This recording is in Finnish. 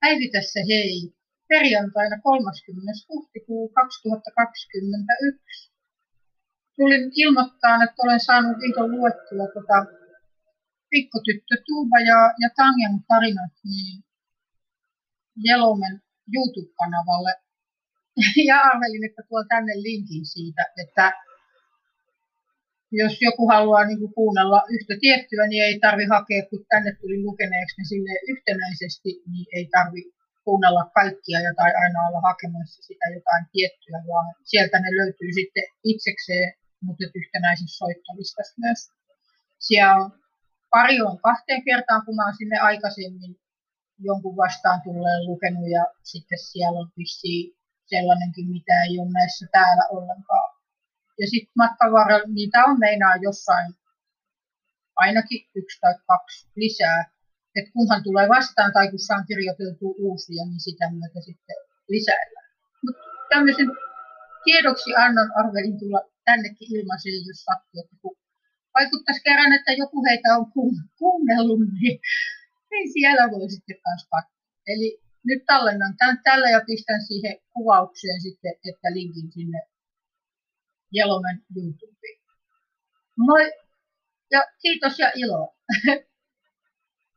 päivitä se hei perjantaina 30. huhtikuu 2021. Tulin ilmoittaa, että olen saanut vihdoin luettua tota pikkutyttö Tuuba ja, ja Tanjan tarinat niin Jelomen YouTube-kanavalle. Ja arvelin, että tuon tänne linkin siitä, että jos joku haluaa niin kuin kuunnella yhtä tiettyä, niin ei tarvi hakea, kun tänne tuli lukeneeksi niin sille yhtenäisesti, niin ei tarvi kuunnella kaikkia ja tai aina olla hakemassa sitä jotain tiettyä, vaan sieltä ne löytyy sitten itsekseen, mutta yhtenäisessä soittolistassa myös. Siellä on pari on kahteen kertaan, kun mä oon sinne aikaisemmin jonkun vastaan tulleen lukenut ja sitten siellä on vissiin sellainenkin, mitä ei ole näissä täällä ollenkaan. Ja sitten matkan varrella niitä on meinaa jossain ainakin yksi tai kaksi lisää. että kunhan tulee vastaan tai kun saan kirjoiteltua uusia, niin sitä myötä sitten lisäillään. Mutta tämmöisen tiedoksi annon arvelin tulla tännekin ilmaisen, jos sattuu, että kun vaikuttaisi kerran, että joku heitä on kuunnellut, niin, niin siellä voi sitten myös katsoa. Eli nyt tallennan tämän tällä ja pistän siihen kuvaukseen sitten, että linkin sinne Jelomen YouTubeen. Moi ja kiitos ja iloa.